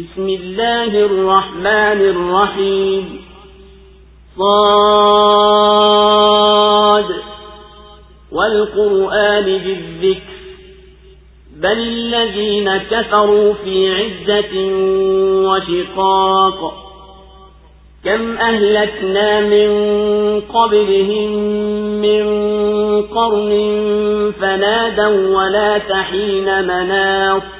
بسم الله الرحمن الرحيم. صاد. والقرآن بالذكر. بل الذين كفروا في عزة وشقاق. كم أهلكنا من قبلهم من قرن فنادوا ولا تحين مناص.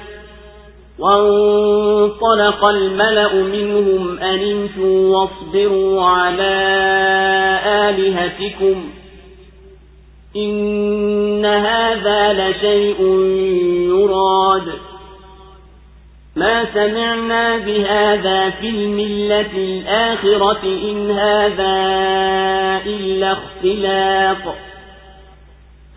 وانطلق الملأ منهم أن واصبروا على آلهتكم إن هذا لشيء يراد. ما سمعنا بهذا في الملة الآخرة إن هذا إلا اختلاق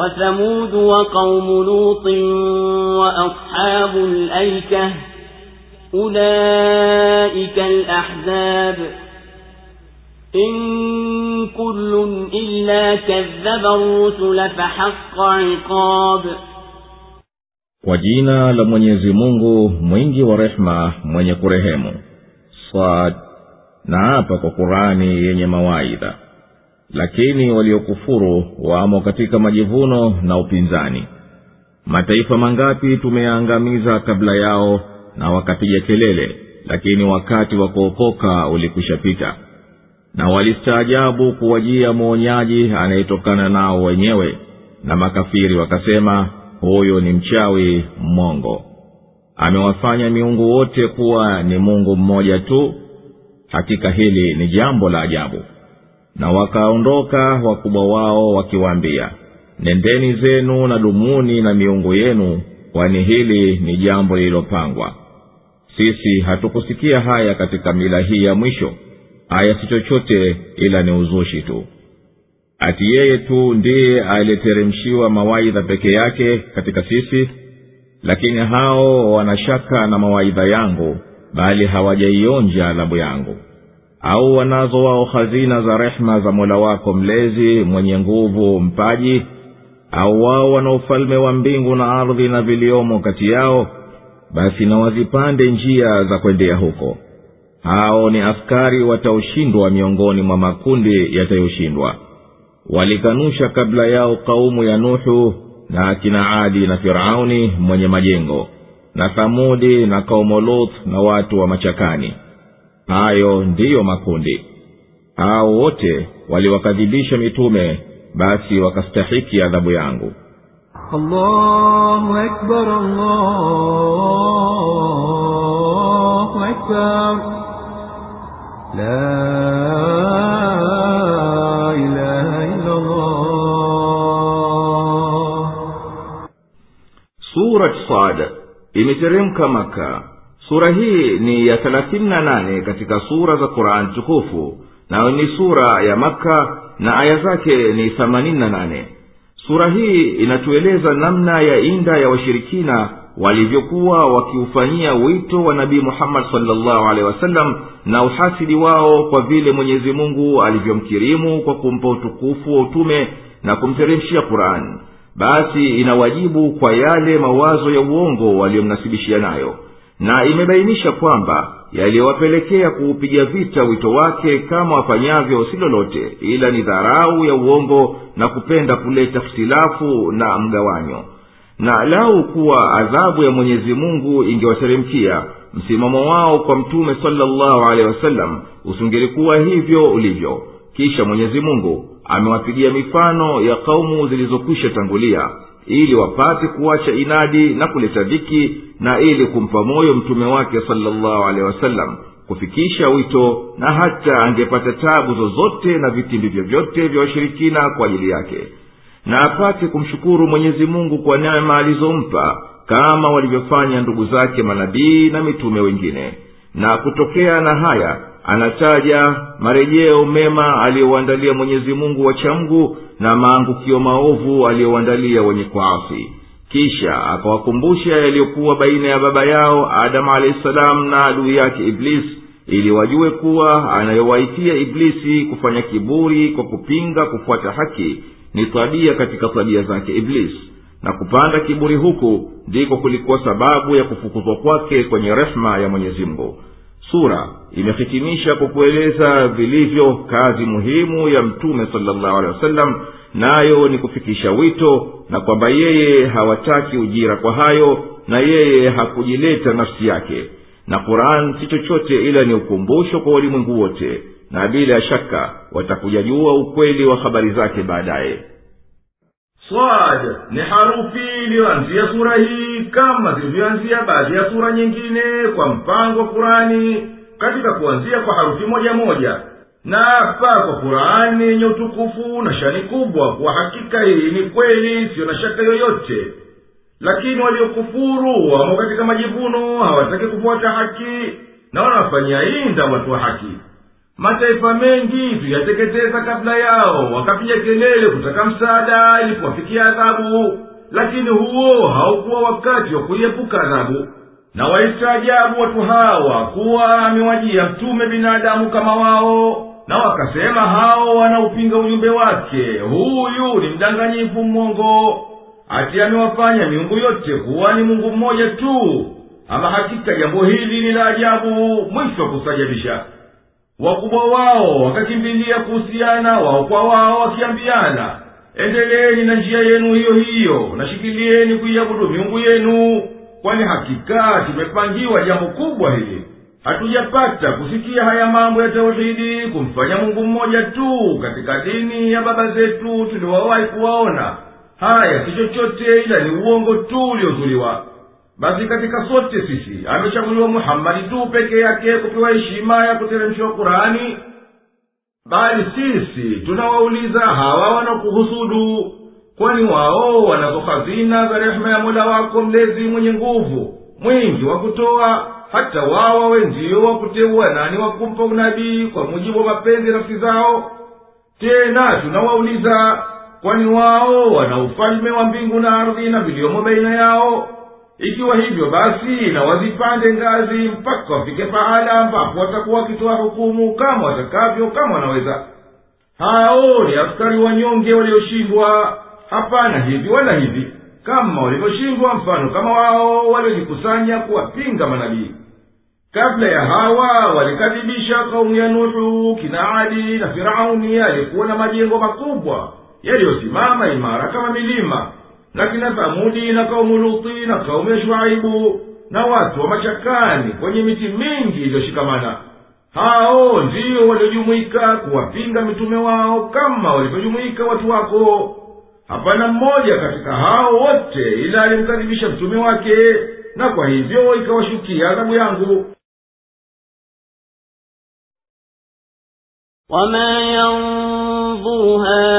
وثمود وقوم لوط وأصحاب الأيكة أولئك الأحزاب إن كل إلا كذب الرسل فحق عقاب kwa jina la mwenyezi mungu mwingi wa rehema mwenye kurehemu sad na hapa kwa kurani yenye mawaidha lakini waliokufuru wamo katika majivuno na upinzani. Mataifa mangapi tumeyaangamiza kabla yao na wakapiga kelele lakini wakati wa kuokoka ulikwishapita. Na walistaajabu kuwajia mwonyaji anayetokana nao wenyewe na makafiri wakasema huyu ni mchawi mmongo amewafanya miungu wote kuwa ni mungu mmoja tu. Hakika hili ni jambo la ajabu na wakaondoka wakubwa wao wakiwaambia nendeni zenu na dumuni na miungu yenu kwani hili ni jambo lililopangwa. Sisi hatukusikia haya katika mila hii ya mwisho haya si chochote ila ni uzushi tu. Ati yeye tu ndiye aliyeteremshiwa mawaidha peke yake katika sisi lakini hao wanashaka na mawaidha yangu bali hawajaionja adhabu yangu au wanazo wao hazina za rehema za mola wako mlezi mwenye nguvu mpaji au wao wana ufalme wa mbingu na ardhi na viliomo kati yao basi na wazipande njia za kwendea huko. Hao ni askari wataoshindwa miongoni mwa makundi yatayoshindwa walikanusha kabla yao kaumu ya nuhu na akina adi na firauni mwenye majengo na thamudi na kaumu luth na watu wa machakani hayo ndiyo makundi. Hao wote waliwakadhibisha mitume basi wakastahiki adhabu yangu. Allahu akbar, allahu akbar. La ilaha illa surat sad imeteremka maka sura hii ni ya thelathini na nane katika sura za quran tukufu. Nayo ni sura ya makka na aya zake ni themanini na nane. Sura hii inatueleza namna ya inda ya washirikina walivyokuwa wakiufanyia wito wa nabii muhammadi salllahu alehi wasallam na uhasidi wao kwa vile mwenyezi mungu alivyomkirimu kwa kumpa utukufu wa utume na kumteremshia qurani basi inawajibu kwa yale mawazo ya uongo waliyomnasibishia nayo na imebainisha kwamba yaliyowapelekea kuupiga vita wito wake kama wafanyavyo si lolote ila ni dharau ya uongo na kupenda kuleta htilafu na mgawanyo. Na lau kuwa adhabu ya mwenyezi mungu ingewateremkia msimamo wao kwa mtume salllahu alehi wasallam usingelikuwa hivyo ulivyo. Kisha mwenyezi mungu amewapigia mifano ya kaumu zilizokwisha tangulia ili wapate kuacha inadi na kuleta dhiki na ili kumpa moyo mtume wake salllahu alehi wasallam kufikisha wito na hata angepata tabu zozote na vitimbi vyovyote vya washirikina kwa ajili yake na apate kumshukuru mwenyezi mungu kwa neema alizompa kama walivyofanya ndugu zake manabii na mitume wengine. Na kutokea na haya anataja marejeo mema aliyowandalia mwenyezi mungu wachamgu na maangukio maovu aliyowandalia wenye kuasi. Kisha akawakumbusha yaliyokuwa baina ya baba yao adamu alahi salamu na adui yake iblisi ili wajue kuwa anayowaitia iblisi kufanya kiburi kwa kupinga kufuata haki ni tabia katika tabia zake iblisi na kupanda kiburi huku ndiko kulikuwa sababu ya kufukuzwa kwake kwenye rehema ya mwenyezi mungu sura imehitimisha kwa kueleza vilivyo kazi muhimu ya mtume salllahu alehi wasallam nayo ni kufikisha wito na kwamba yeye hawataki ujira kwa hayo na yeye hakujileta nafsi yake. Na quran si chochote ila ni ukumbusho kwa walimwengu wote na bila shaka watakujajua ukweli wa habari zake baadaye swad ni harufi iliyoanzia sura hii kama zilivyoanzia baadhi ya sura nyingine kwa mpango wa kurani katika kuanzia kwa harufi moja moja. Na hapa kwa kurani yenye utukufu na shani kubwa kwa hakika hii ni kweli siyo na shaka yoyote. Lakini waliokufuru wamo katika majivuno hawataki kufuata haki na wanawafanyia inda watu wa haki mataifa mengi tuyateketeza kabla yao wakapiga kelele kutaka msaada ilipowafikia adhabu. Lakini huo haukuwa wakati wa kuiepuka adhabu. Na waistaajabu watu hawa kuwa amewajia mtume binadamu kama wao. Na wakasema hao wanaupinga ujumbe wake. Huyu ni mdanganyifu mmongo ati amewafanya miungu yote kuwa ni mungu mmoja tu. Ama hakika jambo hili ni la ajabu mwisho wa kustajabisha wakubwa wao wakakimbilia kuhusiana wao kwa wao wakiambiana endeleeni na njia yenu hiyo hiyo nashikilieni kuiabudu miungu yenu kwani hakika tumepangiwa jambo kubwa hili. Hatujapata kusikia haya mambo ya tauhidi kumfanya mungu mmoja tu katika dini ya baba zetu tuliwawahi kuwaona. Haya si chochote ila ni uongo tu uliozuliwa basi katika sote sisi amechaguliwa muhammadi tu peke yake kupewa heshima ya kuteremshiwa kurani bali sisi tunawauliza hawa wanakuhusudu kwani wao wanazo hazina za rehema ya mola wako mlezi mwenye nguvu mwingi wa kutoa hata wao wawe ndio wa nani wa unabii kwa mujibu wa mapenzi nafsi zao. Tena tunawauliza kwani wao wana ufalme wa mbingu na ardhi na viliomo baina yao ikiwa hivyo basi na wazipande ngazi mpaka wafike pahala ambapo watakuwa wakitoa hukumu kama watakavyo kama wanaweza. Hao ni askari wanyonge walioshindwa. Hapana hivi wala hivi. Kama walivyoshindwa mfano kama wao waliojikusanya kuwapinga manabii. Kabla ya hawa walikadhibisha kaumu ya nuhu kina adi na firauni aliyekuwa na majengo makubwa yaliyosimama imara kama milima na kina thamudi na kaumu luti na kaumu ya shuaibu na watu wa machakani kwenye miti mingi iliyoshikamana hao ndiyo waliojumuika kuwapinga mitume wao kama walivyojumuika watu wako hapana mmoja katika hao wote ila alimkaribisha mtume wake na kwa hivyo ikawashukia adhabu yangu وما ينظر هؤلاء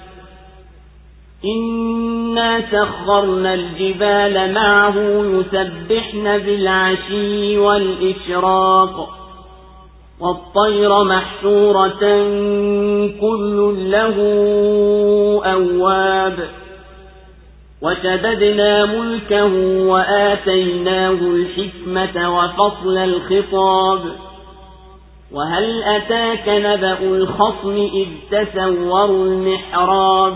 إنا سخرنا الجبال معه يسبحن بالعشي والإشراق والطير محشورة كل له أواب وشددنا ملكه وآتيناه الحكمة وفصل الخطاب وهل أتاك نبأ الخصم إذ تسوروا المحراب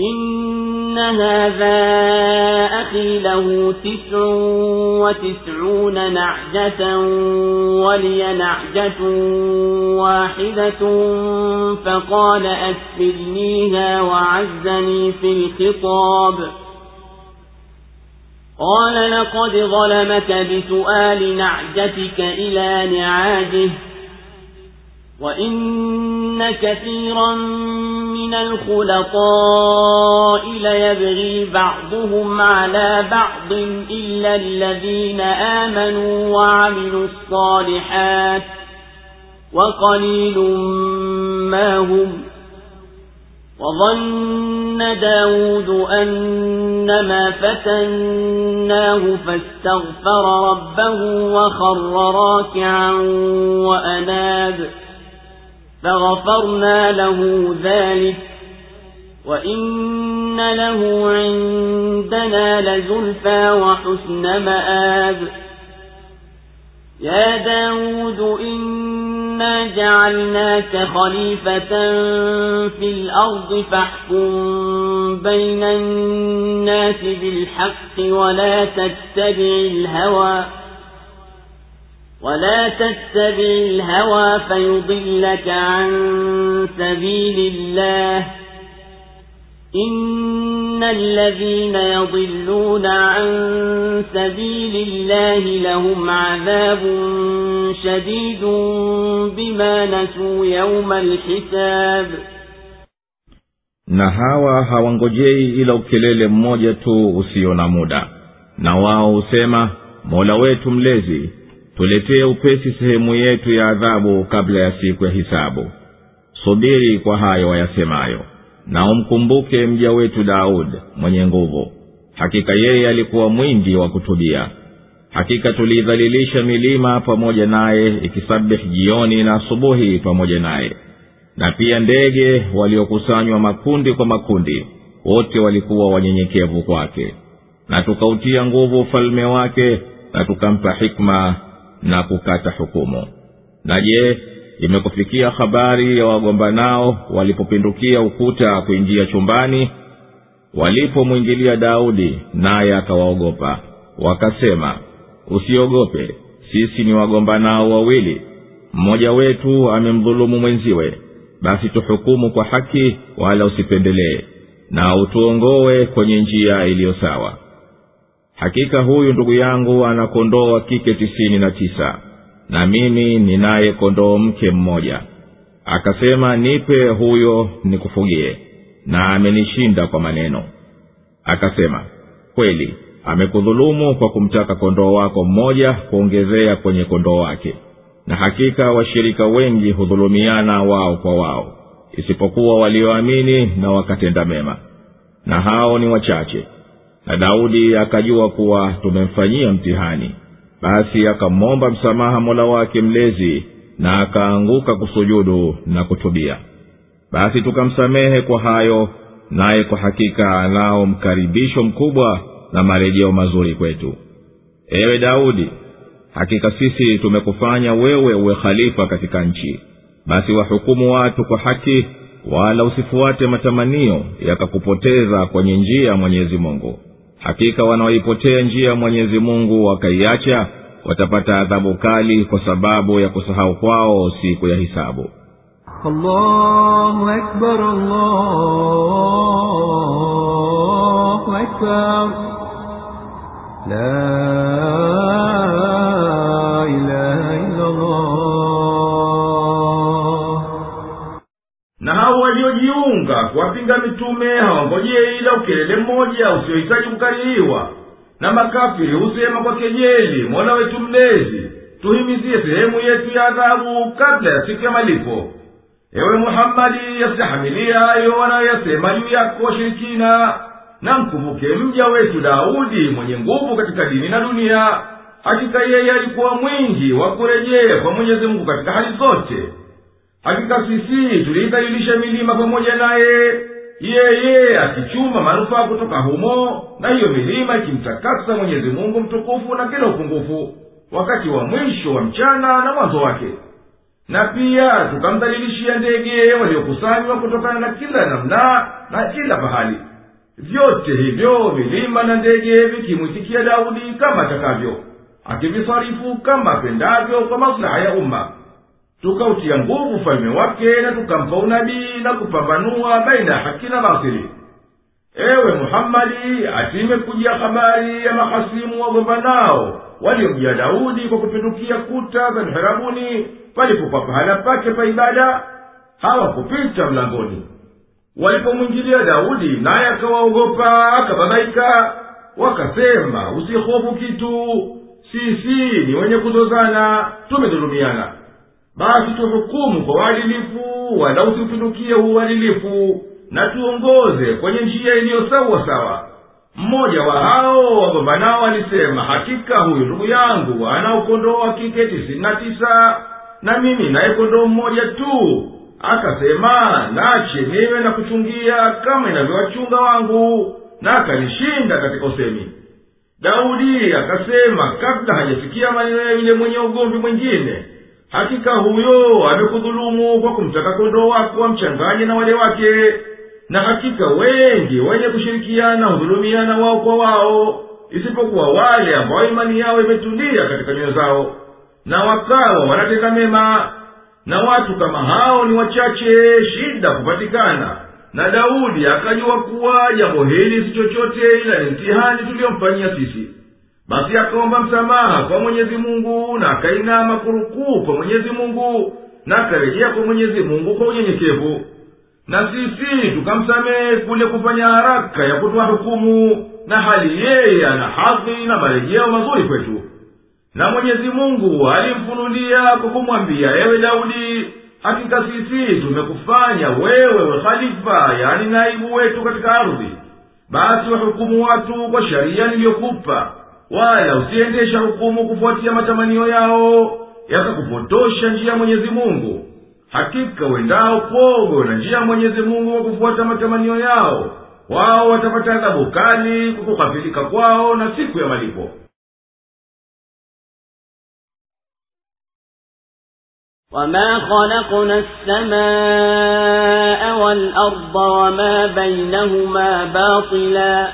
إن هذا أخي له تسع وتسعون نعجة ولي نعجة واحدة فقال أكفلنيها وعزني في الخطاب قال لقد ظلمك بسؤال نعجتك إلى نعاجه وإن كثيرا من الخلطاء ليبغي بعضهم على بعض إلا الذين آمنوا وعملوا الصالحات وقليل ما هم وظن داود أنما فتناه فاستغفر ربه وخر راكعا وأناب فغفرنا له ذلك وإن له عندنا لزلفى وحسن مآب. يا داود إنا جعلناك خليفة في الأرض فاحكم بين الناس بالحق ولا تتبع الهوى. ولا تتبع الهوى فيضلك عن سبيل الله إن الذين يضلون عن سبيل الله لهم عذاب شديد بما نسوا يوم الحساب na hawa hawangojei ila ukelele mmoja tu usio na muda. Na tuletee upesi sehemu yetu ya adhabu kabla ya siku ya hisabu. Subiri kwa hayo wayasemayo na umkumbuke mja wetu daud mwenye nguvu. Hakika yeye alikuwa mwingi wa kutubia. Hakika tuliidhalilisha milima pamoja naye ikisabihi jioni na asubuhi pamoja naye. Na pia ndege waliokusanywa makundi kwa makundi wote walikuwa wanyenyekevu kwake. Na tukautia nguvu ufalme wake na tukampa hikma na kukata hukumu. Na je imekufikia habari ya wagombanao walipopindukia ukuta kuingia chumbani? Walipomwingilia daudi naye akawaogopa. Wakasema usiogope sisi ni wagombanao wawili. Mmoja wetu amemdhulumu mwenziwe. Basi tuhukumu kwa haki wala usipendelee. Na utuongowe kwenye njia iliyo sawa hakika huyu ndugu yangu ana kondoo wa kike tisini na tisa na mimi ninaye kondoo mke mmoja. Akasema nipe huyo nikufugie na amenishinda kwa maneno. Akasema kweli amekudhulumu kwa kumtaka kondoo wako mmoja kuongezea kwenye kondoo wake na hakika washirika wengi hudhulumiana wao kwa wao isipokuwa walioamini na wakatenda mema na hao ni wachache na daudi akajua kuwa tumemfanyia mtihani. Basi akamwomba msamaha mola wake mlezi na akaanguka kusujudu na kutubia. Basi tukamsamehe kwa hayo naye kwa hakika anao mkaribisho mkubwa na marejeo mazuri kwetu. Ewe daudi hakika sisi tumekufanya wewe uwe khalifa katika nchi. Basi wahukumu watu kwa haki wala usifuate matamanio yakakupoteza kwenye njia ya mwenyezi mungu hakika wanaoipotea njia ya mwenyezi mungu wakaiacha watapata adhabu kali kwa sababu ya kusahau kwao siku ya hisabu allahu akbar, allahu akbar. La kuwapinga mitume hawangojei ila ukelele mmoja usiohitaji kukaririwa na makafiri husema kwa kejeli mola wetu mlezi tuhimizie sehemu yetu ya adhabu kabla ya siku ya malipo. Ewe muhammadi yasihamilia hayo wanayoyasema juu yako washirikina na mkumbuke mja wetu daudi mwenye nguvu katika dini na dunia. Hakika yeye alikuwa mwingi wa kurejea kwa mwenyezi mungu katika hali zote hakika sisi tuliidhalilisha milima pamoja naye. Yeye akichuma manufaa kutoka humo na hiyo milima ikimtakasa mwenyezi mungu mtukufu na kila upungufu wakati wa mwisho wa mchana na mwanzo wake. Na pia tukamdhalilishia ndege waliokusanywa kutokana na kila namna na kila pahali vyote hivyo milima na ndege vikimwitikia daudi kama atakavyo akivisarifu kama apendavyo kwa maslaha ya umma tukautia nguvu ufalme wake na tukampa unabii na kupambanua baina ya haki na batili. Ewe muhammadi atimekujia habari ya mahasimu wagombanao waliomjia daudi kwa kupindukia kuta za miherabuni palipokuwa pahala pake pa ibada hawakupita mlangoni. Walipomwingilia daudi naye akawaogopa akababaika wakasema usihofu kitu. Sisi ni wenye kuzozana tumedhulumiana basi tuhukumu kwa uadilifu wala usiutunukie uadilifu na tuongoze kwenye njia iliyo sawa sawa. Mmoja wa hao wagombanao alisema hakika huyu ndugu yangu ana ukondoo wa kike tisini na tisa na mimi naye kondoo mmoja tu. Akasema nache niwe na kuchungia kama inavyowachunga wangu na akanishinda katika usemi. Daudi akasema kabla hajafikia maneno yule mwenye ugomvi mwingine hakika huyo amekudhulumu kwa kumtaka kondoo wako amchanganye na wale wake. Na hakika wengi wenye kushirikiana hudhulumiana wao kwa wao isipokuwa wale ambao imani yao imetulia katika nyoyo zao. Na wakawa wanatenda mema na watu kama hao ni wachache shida kupatikana na daudi akajua kuwa jambo hili si chochote ila ni mtihani tuliyomfanyia sisi basi akaomba msamaha kwa mwenyezi mungu na akainama kurukuu kwa mwenyezi mungu na akarejea kwa mwenyezi mungu kwa unyenyekevu. Na sisi tukamsamehe kule kufanya haraka ya kutoa hukumu na hali yeye ana hadhi na marejeo mazuri kwetu. Na mwenyezi mungu alimfunulia kwa kumwambia ewe daudi hakika sisi tumekufanya wewe ukhalifa yani naibu wetu katika ardhi. Basi wahukumu watu kwa sharia niliyokupa wala usiendesha hukumu kufuatia matamanio yao yakakupotosha njia ya mwenyezi mungu hakika wendao pogo na njia ya mwenyezi mungu kwa kufuata matamanio yao wao watapata adhabu kali kwa kughafilika kwao na siku ya malipo وما خلقنا السماء والأرض وما بينهما باطلا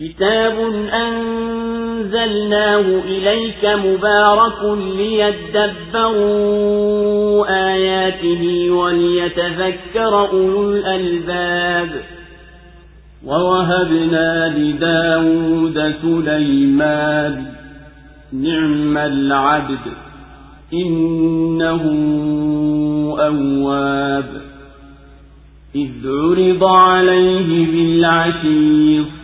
كتاب أنزلناه إليك مبارك ليدبروا آياته وليتذكر أولو الألباب ووهبنا لداود سليمان نعم العبد إنه أواب إذ عرض عليه بالعشي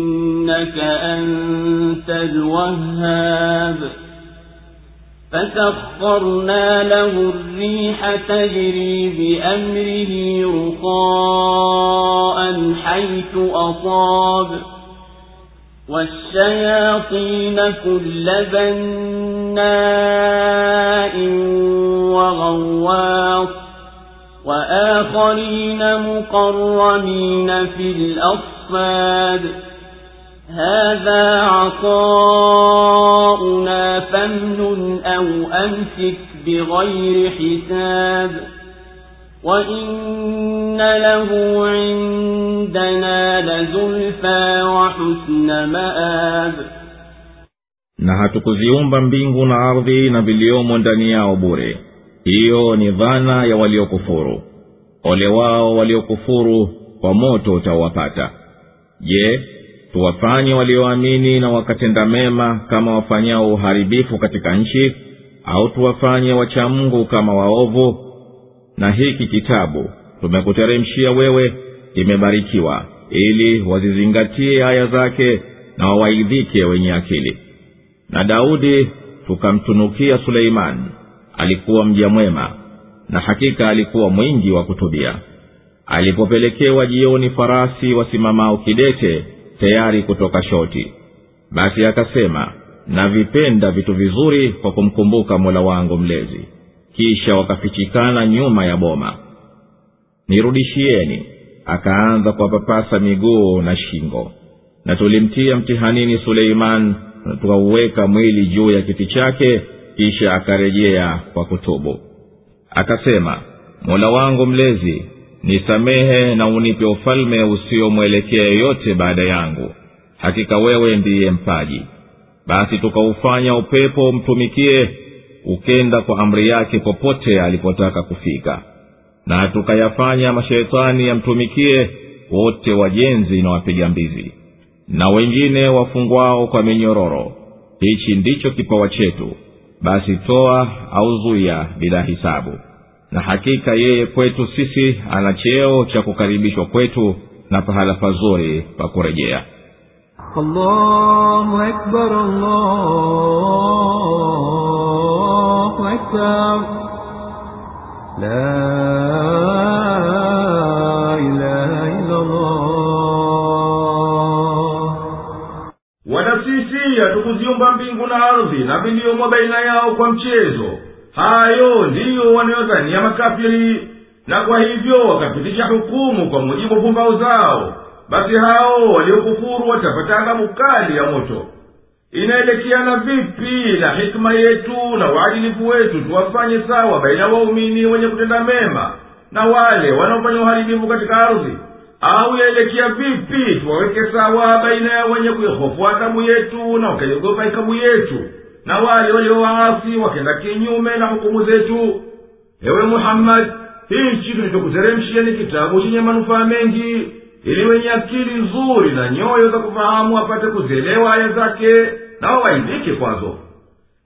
إنك أنت الوهاب. فسخرنا له الريح تجري بأمره رخاء حيث أصاب. والشياطين كل بناء وغواص. وآخرين مقرمين في الأصفاد. هذا عطاؤنا فامنن أو أمسك بغير حساب وإن له عندنا لزلفى وحسن مآب na hatukuziumba mbingu na ardhi na viliomo ndani yao bure hiyo ni dhana ya waliokufuru ole wao waliokufuru kwa moto utawapata je tuwafanye walioamini na wakatenda mema kama wafanyao uharibifu katika nchi au tuwafanye wachamngu kama waovu. Na hiki kitabu tumekuteremshia wewe kimebarikiwa ili wazizingatie aya zake na wawaidhike wenye akili. Na daudi tukamtunukia suleimani alikuwa mja mwema na hakika alikuwa mwingi wa kutubia. Alipopelekewa jioni farasi wasimamao kidete tayari kutoka shoti. Basi akasema navipenda vitu vizuri kwa kumkumbuka mola wangu mlezi. Kisha wakafichikana nyuma ya boma. Nirudishieni akaanza kuwapapasa miguu na shingo. Na tulimtia mtihanini suleiman na tukauweka mwili juu ya kiti chake kisha akarejea kwa kutubu. Akasema mola wangu mlezi nisamehe na unipe ufalme usiomwelekea yeyote baada yangu. Hakika wewe ndiye mpaji. Basi tukaufanya upepo umtumikie ukenda kwa amri yake popote alipotaka kufika. Na tukayafanya mashetani yamtumikie wote wajenzi na wapiga mbizi na wengine wafungwao kwa minyororo. Hichi ndicho kipawa chetu. Basi toa au zuya bila hisabu na hakika yeye kwetu sisi ana cheo cha kukaribishwa kwetu na pahala pazuri pa kurejea. Allahu akbar, tukuziumba mbingu na ardhi na viliomo baina yao kwa mchezo hayo ndiyo wanayodhania makafiri na kwa hivyo wakapitisha hukumu kwa mujibu pumbao zao. Basi hao waliokufuru watapata adhabu kali ya moto. Inaelekeana vipi na hikima yetu na uadilifu wetu tuwafanye sawa baina waumini wenye kutenda mema na wale wanaofanya uharibifu katika ardhi? Au yaelekea vipi tuwaweke sawa baina ya wenye kuihofu adhabu yetu na wakaiogopa ikabu yetu na wale waliowaasi wakenda kinyume na hukumu zetu. Ewe muhammadi hichi tulichokuteremshia ni kitabu chenye manufaa mengi ili wenye akili nzuri na nyoyo za kufahamu apate kuzielewa aya zake na wawaidike kwazo.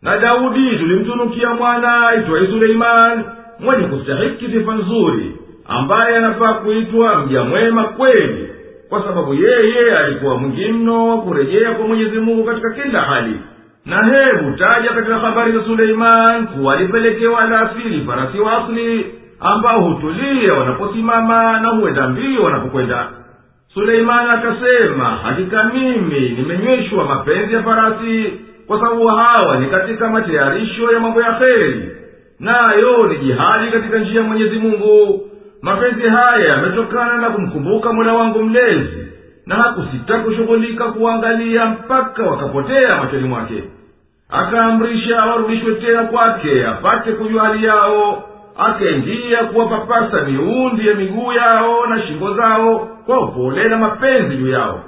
Na daudi tulimtunukia mwana aitwaye suleimani mwenye kustahiki sifa nzuri ambaye anafaa kuitwa mja mwema kweli kwa sababu yeye alikuwa mwingi mno wa kurejea kwa mwenyezi mungu katika kila hali na hebu taja katika habari za suleiman kuwa alipelekewa alasiri farasi wa asli ambao hutulia wanaposimama na huenda mbio wanapokwenda. Suleimani akasema hakika mimi nimenyweshwa mapenzi ya farasi kwa sababu hawa ni katika matayarisho ya mambo ya kheri nayo ni jihadi katika njia ya mwenyezi mungu. Mapenzi haya yametokana na kumkumbuka mola wangu mlezi na hakusita kushughulika kuangalia mpaka wakapotea machoni mwake. Akaamrisha warudishwe tena kwake apate kujua hali yao akaingia kuwapapasa miundi ya miguu yao na shingo zao kwa upole na mapenzi juu yao.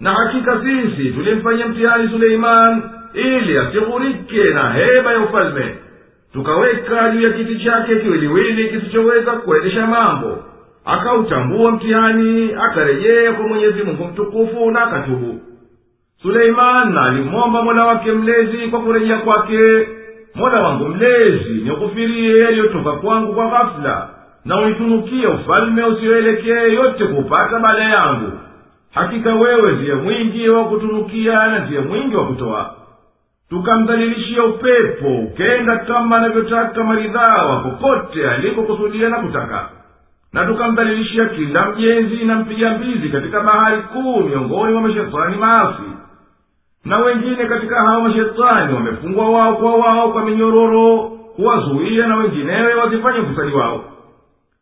Na hakika sisi tulimfanyia mtihani suleiman ili asighurike na heba ya ufalme. Tukaweka juu ya kiti chake kiwiliwili kisichoweza kuendesha mambo akautambua mtihani akarejea kwa mwenyezi mungu mtukufu na akatubu. Suleiman alimwomba mola wake mlezi kwa kurejea kwake. Mola wangu mlezi nikufirie yaliyotoka kwangu kwa ghafula na uitunukie ufalme usioelekee yote kupata baada yangu. Hakika wewe ndiye mwingi wa kutunukia na ndiye mwingi wa kutoa. Tukamdhalilishia upepo ukenda kama anavyotaka maridhawa popote alikokusudia na kutaka na tukamdhalilishia kila mjenzi na mpiga mbizi katika bahari kuu miongoni mwa mashetani maasi. Na wengine katika hao mashetani wamefungwa wao kwa wao kwa minyororo kuwazuia na wenginewe wazifanye ufisadi wao.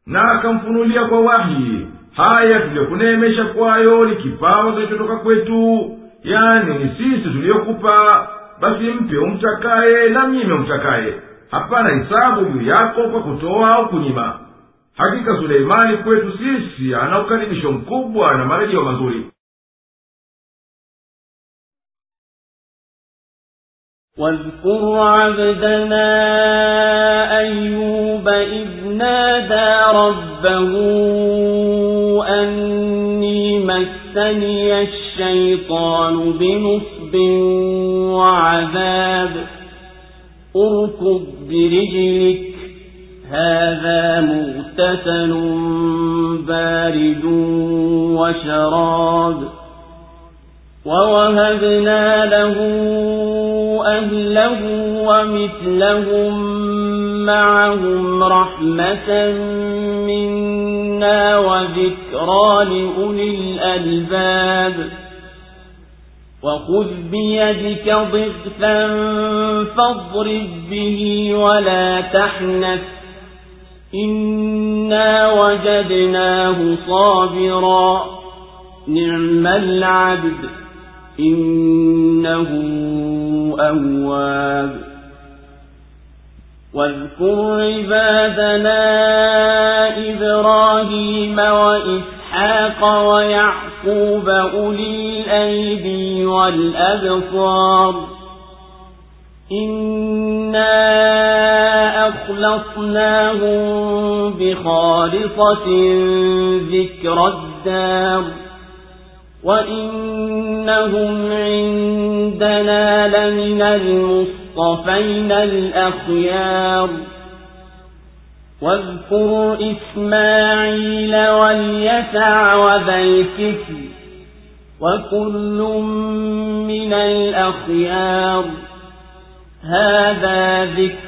Na akamfunulia kwa wahi haya tuliyokuneemesha kwayo ni kipawa kilichotoka kwetu. Yani ni sisi tuliyokupa basi mpe umtakaye na mnyime umtakaye. Hapana hisabu juu yako kwa kutoa au kunyima hakika suleimani kwetu sisi ana ukaribisho mkubwa na marejeo mazuri واذكر عبدنا أيوب إذ نادى ربه أني مسني الشيطان بنصب وعذاب اركض برجلك هذا مغتسل بارد وشراب ووهبنا له أهله ومثلهم معهم رحمة منا وذكرى لأولي الألباب وخذ بيدك ضغثا فاضرب به ولا تحنث إنا وجدناه صابرا. نعم العبد إنه أواب. واذكر عبادنا إبراهيم وإسحاق ويعقوب أولي الأيدي والأبصار. إنا أخلصناهم بخالصة ذكر الدار وإنهم عندنا لمن المصطفين الأخيار واذكر إسماعيل واليسع وذا الكفل وكل من الأخيار هذا ذكر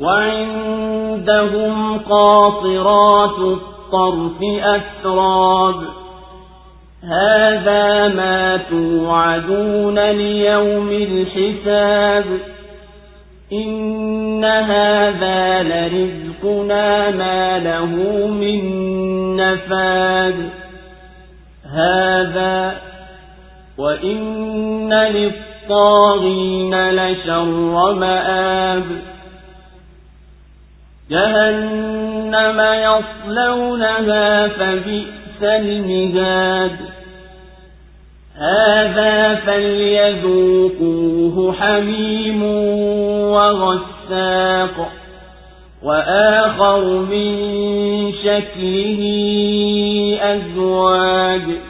وعندهم قاصرات الطرف أتراب هذا ما توعدون ليوم الحساب. إن هذا لرزقنا ما له من نفاد. هذا وإن للطاغين لشر مآب. جهنم يصلونها فبئس المهاد. هذا فليذوقوه حميم وغساق وآخر من شكله أزواج.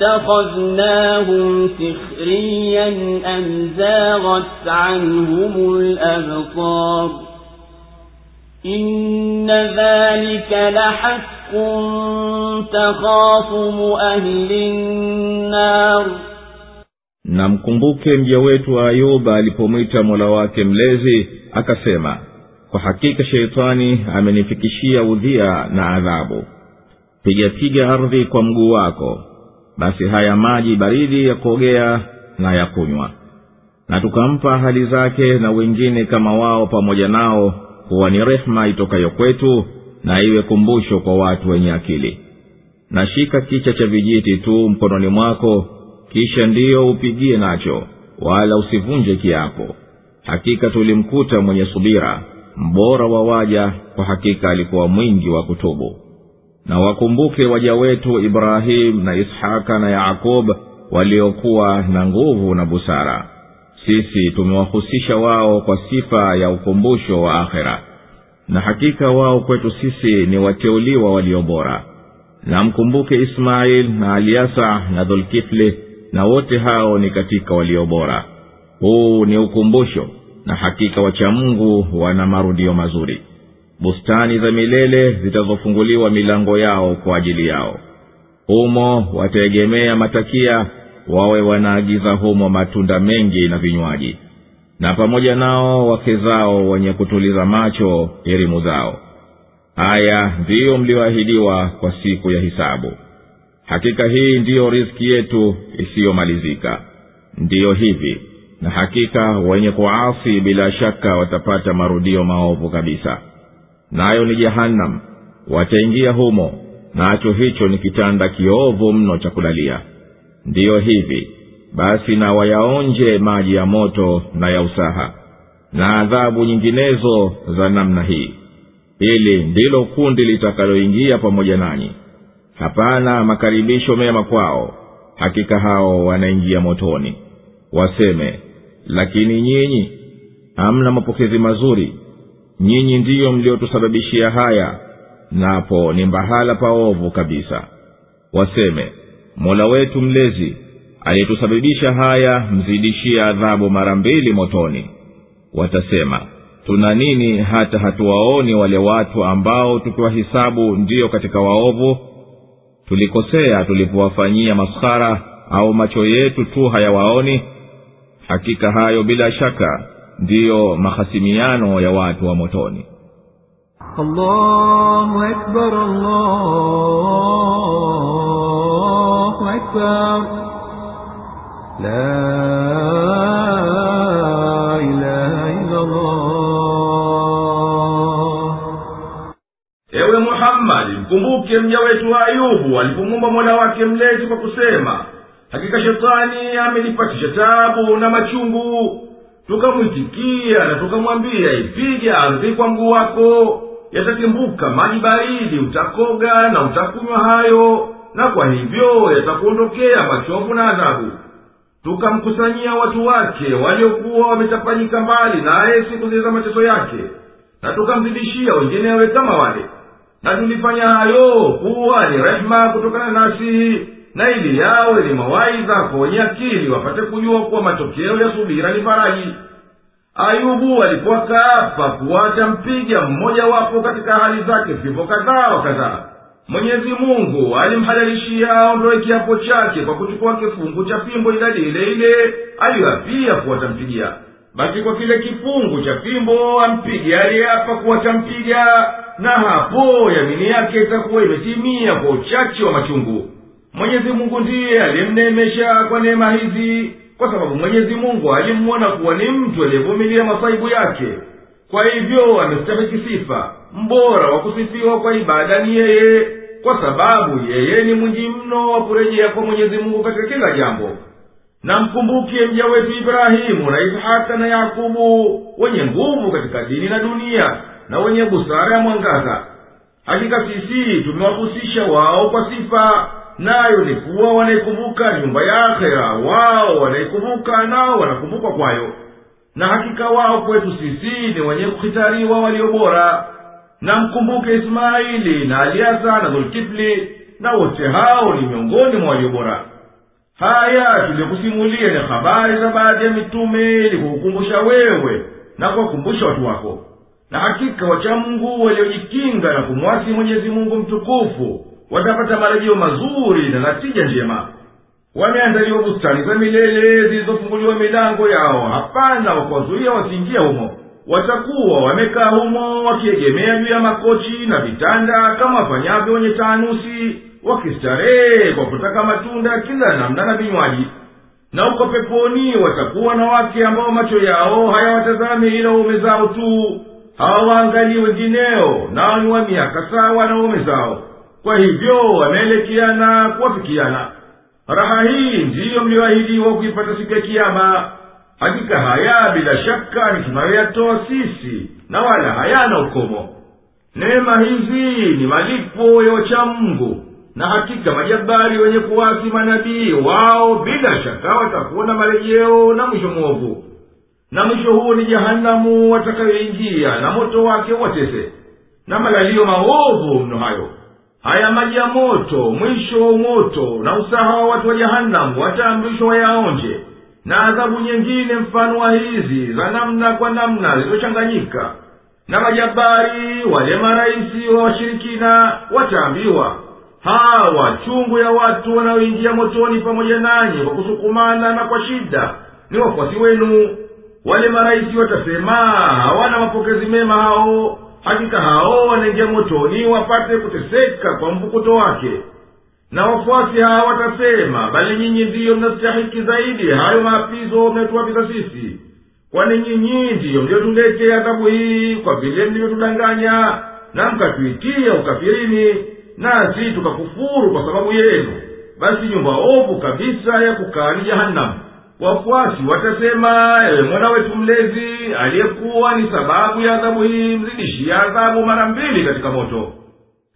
أتخذناهم سخريا أم زاغت عنهم الأبصار إن ذلك لحق تخاصم أهل النار na mkumbuke mja wetu ayuba alipomwita mola wake mlezi akasema kwa hakika sheitani amenifikishia udhia na adhabu pigapiga ardhi kwa mguu wako basi haya maji baridi ya kuogea na ya kunywa. Na tukampa hali zake na wengine kama wao pamoja nao kuwa ni rehema itokayo kwetu na iwe kumbusho kwa watu wenye akili. Na shika kicha cha vijiti tu mkononi mwako kisha ndiyo upigie nacho wala usivunje kiapo. Hakika tulimkuta mwenye subira mbora wa waja kwa hakika alikuwa mwingi wa kutubu na wakumbuke waja wetu ibrahimu na ishaka na yakub waliokuwa na nguvu na busara. Sisi tumewahusisha wao kwa sifa ya ukumbusho wa akhera. Na hakika wao kwetu sisi ni wateuliwa walio bora. Na mkumbuke ismail na aliasa na dhulkifli na wote hao ni katika walio bora. Huu ni ukumbusho na hakika wachamngu wana marudio mazuri bustani za milele zitazofunguliwa milango yao kwa ajili yao. Humo wataegemea matakia wawe wanaagiza humo matunda mengi na vinywaji na pamoja nao wake zao wenye kutuliza macho elimu zao. Haya ndiyo mlioahidiwa kwa siku ya hisabu. Hakika hii ndiyo riski yetu isiyomalizika. Ndiyo hivi na hakika wenye kuasi bila shaka watapata marudio maovu kabisa nayo ni jehannam wataingia humo nacho hicho ni kitanda kiovu mno cha kulalia. Ndiyo hivi basi na wayaonje maji ya moto na ya usaha na adhabu nyinginezo za namna hii. Hili ndilo kundi litakaloingia pamoja nanyi. Hapana makaribisho mema kwao. Hakika hao wanaingia motoni. Waseme lakini nyinyi hamna mapokezi mazuri nyinyi ndiyo mliotusababishia haya napo ni mbahala paovu kabisa. Waseme mola wetu mlezi aliyetusababisha haya mzidishie adhabu mara mbili motoni. Watasema tuna nini hata hatuwaoni wale watu ambao tukiwahisabu ndiyo katika waovu? Tulikosea tulipowafanyia maskhara au macho yetu tu hayawaoni? Hakika hayo bila shaka ndiyo mahasimiano ya watu wa motoni. Allahu akbar, allahu akbar. La ilaha illa ewe muhammadi mkumbuke mja wetu wa ayubu alipomwomba mola wake mlezi kwa kusema hakika shetani amenipatisha tabu na machungu tukamwitikia na tukamwambia ipige ardhi kwa mguu wako yatatimbuka maji baridi utakoga na utakunywa hayo na kwa hivyo yatakuondokea machovu na adhabu. Tukamkusanyia watu wake waliokuwa wametapanyika mbali naye siku zile mateso yake na tukamzidishia wenginewe kama wale. Na tulifanya hayo kuwa ni rehema kutokana nasi na ili yawe ni mawaidha kwa wenye akili wapate kujua kuwa matokeo ya subira ni faraji. Ayubu alikuwa kaapa kuwa mmoja mmojawapo katika hali zake vipo kadhaa wa kadhaa. Mwenyezi mungu alimhalalishia aondoe kiapo chake kwa kuchukua kifungu cha fimbo idadi ile ile aliyoapia kuwatampiga basi kwa kile kifungu cha fimbo ampige aliyeapa kuwa atampiga na hapo yamini yake itakuwa imetimia kwa uchache wa machungu mwenyezi mungu ndiye alimnemesha kwa neema hizi kwa sababu mwenyezi mungu alimwona kuwa ni mtu aliyevumilia masaibu yake. Kwa hivyo amestahiki sifa mbora wa kusifiwa kwa ibada ni yeye kwa sababu yeye ni mwingi mno wa kurejea kwa mwenyezi mungu katika kila jambo. Na mkumbuke mja wetu ibrahimu na ishaka na yakubu wenye nguvu katika dini na dunia na wenye busara ya mwangaza. Hakika sisi tumewahusisha wao kwa sifa nayo ni kuwa wanaikumbuka nyumba ya akhera wao wanaikumbuka nao wanakumbukwa kwayo. Na hakika wao kwetu sisi ni wenye kuhitariwa walio bora. Na mkumbuke ismaili na aliasa na dhulkifli na wote hao ni miongoni mwa walio bora. Haya tuliyokusimulia ni habari za baadhi ya mitume ili kukukumbusha wewe na kuwakumbusha watu wako. Na hakika wachamungu waliojikinga na kumwasi mwenyezi mungu mtukufu watapata marejeo mazuri na natija njema. Wameandaliwa bustani za milele zilizofunguliwa milango yao. Hapana wakuwazuia wasiingia humo. Watakuwa wamekaa humo wakiegemea juu ya makochi na vitanda kama wafanyavyo wenye taanusi wakistarehe kwa kutaka matunda kila namna na vinywaji. Na uko peponi watakuwa na wake ambao macho yao hayawatazami ila waume zao tu. Hawawaangalii wengineo nao ni wa miaka sawa na waume zao kwa hivyo wameelekeana kuwafikiana. Raha hii ndiyo mliyoahidiwa kuipata siku ya kiama hakika haya bila shaka ni tunayoyatoa sisi na wala hayana ukomo. Neema hizi ni malipo ya wachamungu na hakika majabari wenye kuwasi manabii wao bila shaka watakuwa marejeo na mwisho mwovu. Na mwisho huo ni jahanamu watakayoingia na moto wake watese. Na malalio maovu mno hayo haya maji ya moto mwisho wa umoto na usaha wa watu wa jahanamu wataamrishwa wayaonje. Na adhabu nyingine mfano wa hizi za namna kwa namna zilizochanganyika. Na majabari wale maraisi wa washirikina wataambiwa hawa chungu ya watu wanaoingia motoni pamoja nanyi kwa kusukumana na kwa shida ni wafuasi wenu. Wale maraisi watasema hawana mapokezi mema hao hakika hao wanaingia motoni wapate kuteseka kwa mvukuto wake. Na wafuasi hawa watasema bali nyinyi ndiyo mnastahiki zaidi. Hayo maapizo mnayotuwapiza sisi. Kwani nyinyi ndiyo mliyotuletea adhabu hii kwa vile mlivyotudanganya na mkatuitia ukafirini nasi tukakufuru kwa sababu yenu. Basi nyumba ovu kabisa ya kukaa ni jahanamu wafuasi watasema ewe mwana wetu mlezi aliyekuwa ni sababu ya adhabu hii mzidishia adhabu mara mbili katika moto.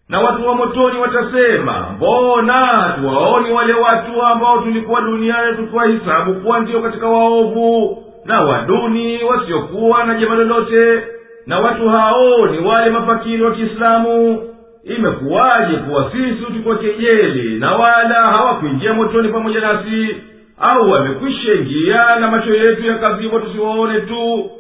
Na watu wa motoni watasema mbona tuwaoni wale watu ambao tulikuwa duniani tukiwahisabu kuwa ndio katika waovu na waduni wasiokuwa na jema lolote na watu hao ni wale mafakiri wa kiislamu? Imekuwaje kuwa sisi tukiwa kejeli na wala hawakuingia motoni pamoja nasi au wamekwisha ingia na macho yetu yakazibwa tusiwaone tu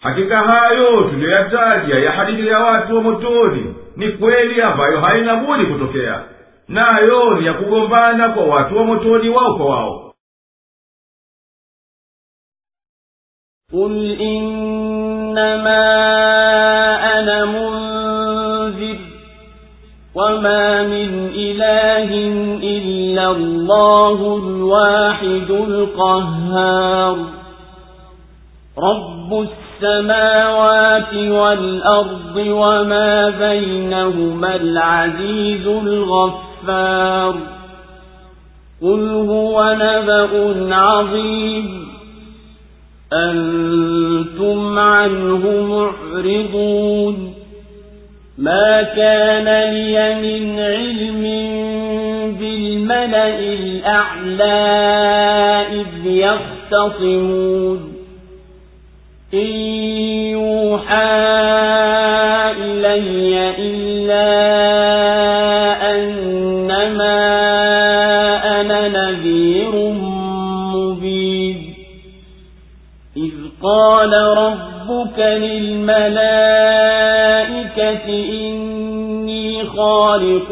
hakika hayo tuliyoyataja ya hadithi ya watu wa motoni ni kweli ambayo haina budi kutokea nayo ni ya kugombana kwa watu wa motoni wao kwa wao قل إنما أنا منذر وما من إله إلا الله الواحد القهار رب السماوات والأرض وما بينهما العزيز الغفار قل هو نبأ عظيم أنتم عنه معرضون ما كان لي من علم بالملأ الأعلى إذ يختصمون. إن يوحى إلي إلا أنما أنا نذير مبين. إذ قال ربك للملائكة إني خالق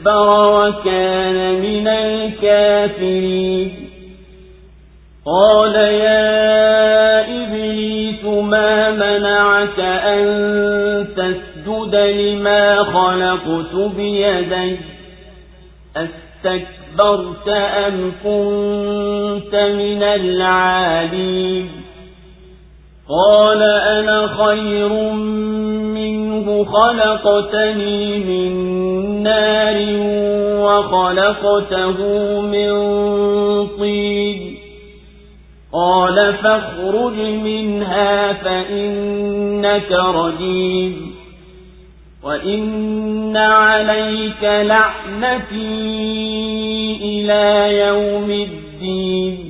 استكبر وكان من الكافرين. قال يا إبليس ما منعك أن تسجد لما خلقت بيدي؟ أستكبرت أم كنت من العالين؟ قال أنا خير منه خلقتني من نار وخلقته من طين. قال فاخرج منها فإنك رجيم. وإن عليك لعنتي إلى يوم الدين.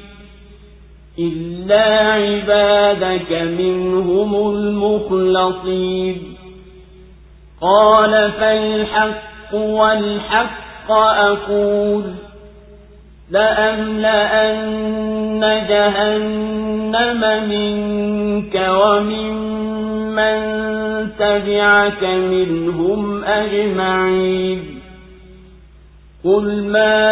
إلا عبادك منهم المخلصين قال فالحق والحق أقول لأملأن جهنم منك ومن من تبعك منهم أجمعين قل ما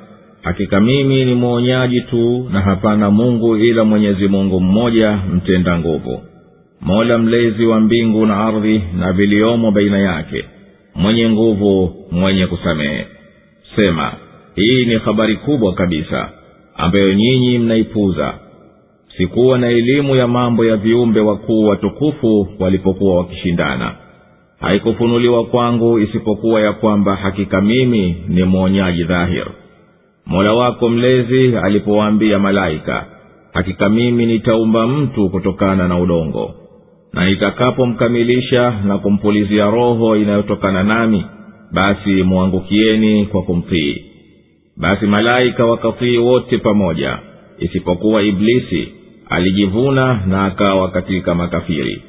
hakika mimi ni mwonyaji tu na hapana mungu ila mwenyezi mungu mmoja mtenda nguvu. Mola mlezi wa mbingu na ardhi na viliomo baina yake. Mwenye nguvu mwenye kusamehe. Sema hii ni habari kubwa kabisa ambayo nyinyi mnaipuza. Sikuwa na elimu ya mambo ya viumbe wakuu watukufu walipokuwa wakishindana. Haikufunuliwa kwangu isipokuwa ya kwamba hakika mimi ni mwonyaji dhahir mola wako mlezi alipowaambia malaika hakika mimi nitaumba mtu kutokana na udongo. Na nitakapomkamilisha na kumpulizia roho inayotokana nami basi mwangukieni kwa kumtii. Basi malaika wakatii wote pamoja isipokuwa iblisi alijivuna na akawa katika makafiri.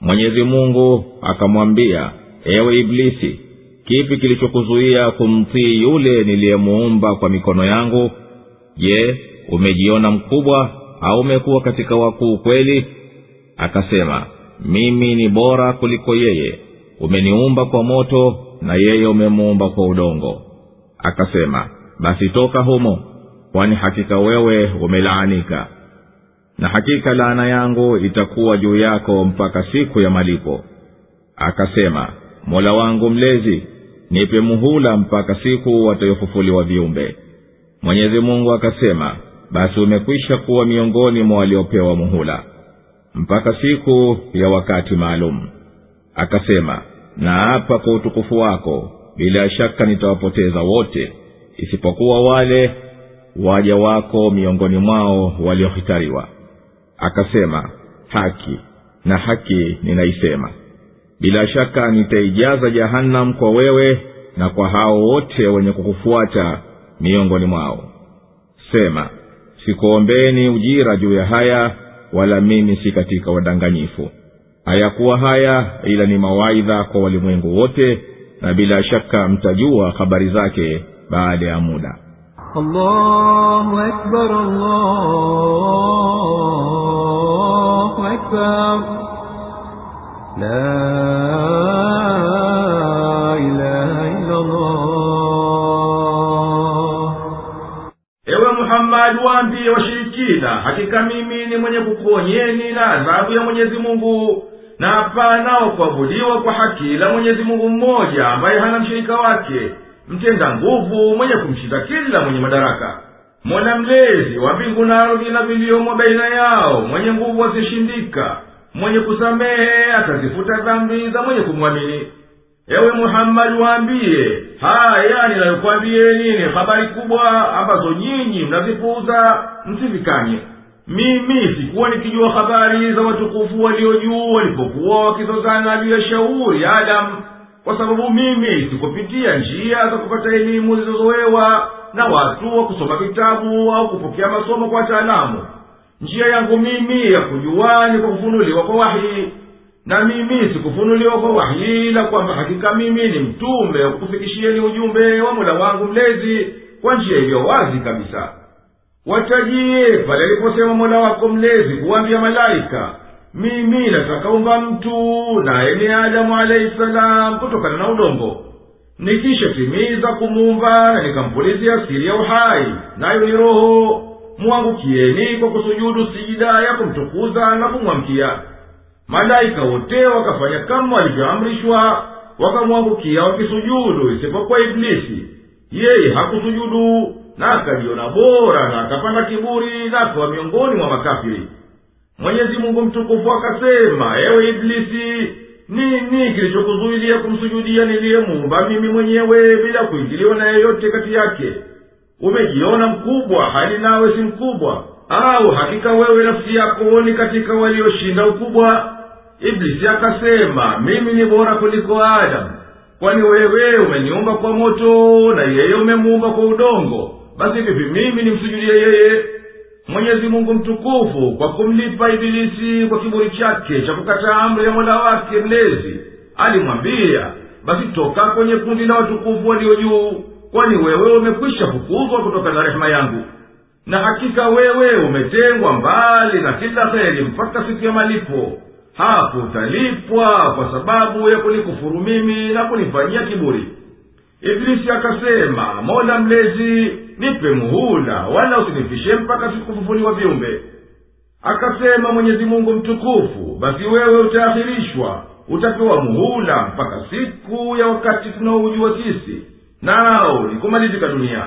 Mwenyezi mungu akamwambia ewe iblisi kipi kilichokuzuia kumtii yule niliyemuumba kwa mikono yangu? Je umejiona mkubwa au umekuwa katika wakuu kweli? Akasema mimi ni bora kuliko yeye. Umeniumba kwa moto na yeye umemuumba kwa udongo. Akasema basi toka humo kwani hakika wewe umelaanika na hakika laana yangu itakuwa juu yako mpaka siku ya malipo. Akasema mola wangu mlezi nipe muhula mpaka siku watayofufuliwa viumbe. Mwenyezi mungu akasema basi umekwisha kuwa miongoni mwa waliopewa muhula mpaka siku ya wakati maalum. Akasema naapa kwa utukufu wako bila shaka nitawapoteza wote isipokuwa wale waja wako miongoni mwao waliohitariwa. Akasema haki na haki ninaisema bila shaka nitaijaza jahanam kwa wewe na kwa hao wote wenye kukufuata miongoni mwao. Sema sikuombeni ujira juu ya haya wala mimi si katika wadanganyifu. Hayakuwa haya ila ni mawaidha kwa walimwengu wote na bila shaka mtajua habari zake baada ya muda. Allahu akbar, allahu akbar. La ilaha illallah. Ewe Muhammadi, waambie washirikina, hakika mimi ni mwenye kuponyeni na adhabu ya Mwenyezi Mungu, na hapana kuabudiwa kwa haki ila Mwenyezi Mungu mmoja, ambaye hana mshirika wake, mtenda nguvu, mwenye kumshinda kila mwenye madaraka. Mola mlezi wa mbingu na ardhi na viliomo baina yao mwenye nguvu wazishindika mwenye kusamehe atazifuta dhambi za mwenye kumwamini. Ewe muhammadi waambiye haya ninayokwambieni ni habari kubwa ambazo nyinyi mnazipuuza msivikanye. Mimi sikuwa nikijua habari za watukufu walio juu walipokuwa wakizozana juu ya shauri ya adamu kwa sababu mimi sikupitia njia za kupata elimu zilizozowewa na watu wa kusoma vitabu au kupokea masomo kwa wataalamu njia yangu mimi ya kujuani kwa kufunuliwa kwa wahii na mimi sikufunuliwa kwa wahii ila kwamba hakika mimi ni mtume wa ujumbe wa mola wangu mlezi kwa njia iliyo wazi kabisa. Watajie pale aliposema mola wako mlezi kuwambia malaika mimi natakaumba mtu naye ni adamu alahi salam kutokana na udongo. Nikishatimiza kumuumba na nikampulizia siri ya uhai nayo ni roho mwangukieni kwa kusujudu sijida ya kumtukuza na kumwamkia. Malaika wote wakafanya kama walivyoamrishwa wakamwangukia wakisujudu isipokuwa iblisi. Yeye hakusujudu na akajiona bora na akapanda kiburi na akawa miongoni mwa makafiri. Mwenyezi mungu mtukufu akasema ewe iblisi nini kilichokuzuilia kumsujudia niliyemuumba mimi mwenyewe bila kuingiliwa na yeyote kati yake umejiona mkubwa hali nawe si mkubwa. Au hakika wewe nafsi yako ni katika walioshinda ukubwa? Iblisi akasema mimi ni bora kuliko adamu kwani wewe umeniumba kwa moto na yeye umemuumba kwa udongo. Basi vipi mimi nimsujudie yeye? Mwenyezi mungu mtukufu kwa kumlipa ibilisi kwa kiburi chake cha kukataa amri ya mola wake mlezi alimwambia basi toka kwenye kundi la watukufu walio juu kwani wewe umekwisha fukuzwa kutoka na rehema yangu. Na hakika wewe umetengwa mbali na kila heri mpaka siku ya malipo. Hapo utalipwa kwa sababu ya kunikufuru mimi na kunifanyia kiburi. Iblisi akasema mola mlezi nipe muhula wala usinifishe mpaka sikufufuliwa viumbe. Akasema mwenyezi mungu mtukufu basi wewe utaahirishwa. Utapewa muhula mpaka siku ya wakati tunaoujua sisi nao ni kumalizika dunia.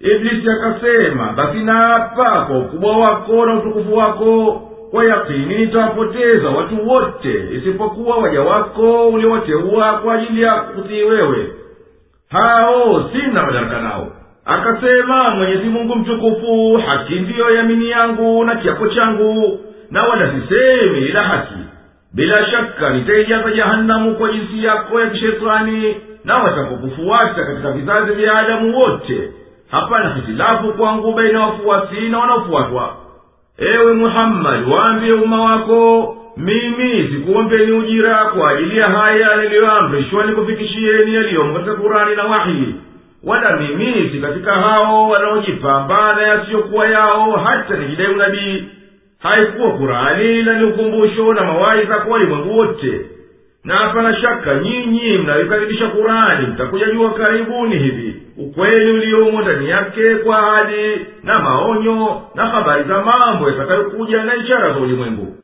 Iblisi akasema basi naapa kwa ukubwa wako na utukufu wako kwa yakini nitawapoteza watu wote isipokuwa waja wako uliowateua kwa ajili ya kutii wewe. Hao sina madaraka nao. Akasema mwenyezi mungu mtukufu haki ndiyo yamini yangu na kiapo changu na wala sisemi ila haki. Bila shaka nitaijaza jahanamu kwa jinsi yako ya kishetani na watakapofuata katika vizazi vya adamu wote. Hapana hitilafu kwangu baina wafuasi na wanaofuatwa. Ewe muhammadi waambie umma wako mimi sikuombeni ujira kwa ajili ya haya niliyoamrishwa nikufikishieni yaliyomo katika kurani na wahi. Wala mimi si katika hao wanaojipambana yasiyokuwa yao hata nijidai unabii. Haikuwa kurani ila ni ukumbusho na mawaidha kwa walimwengu wote na hapana shaka nyinyi mnayoikaribisha kurani mtakuja jua karibuni hivi. Ukweli uliomo ndani yake kwa ahadi na maonyo na habari za mambo yatakayokuja na ishara za ulimwengu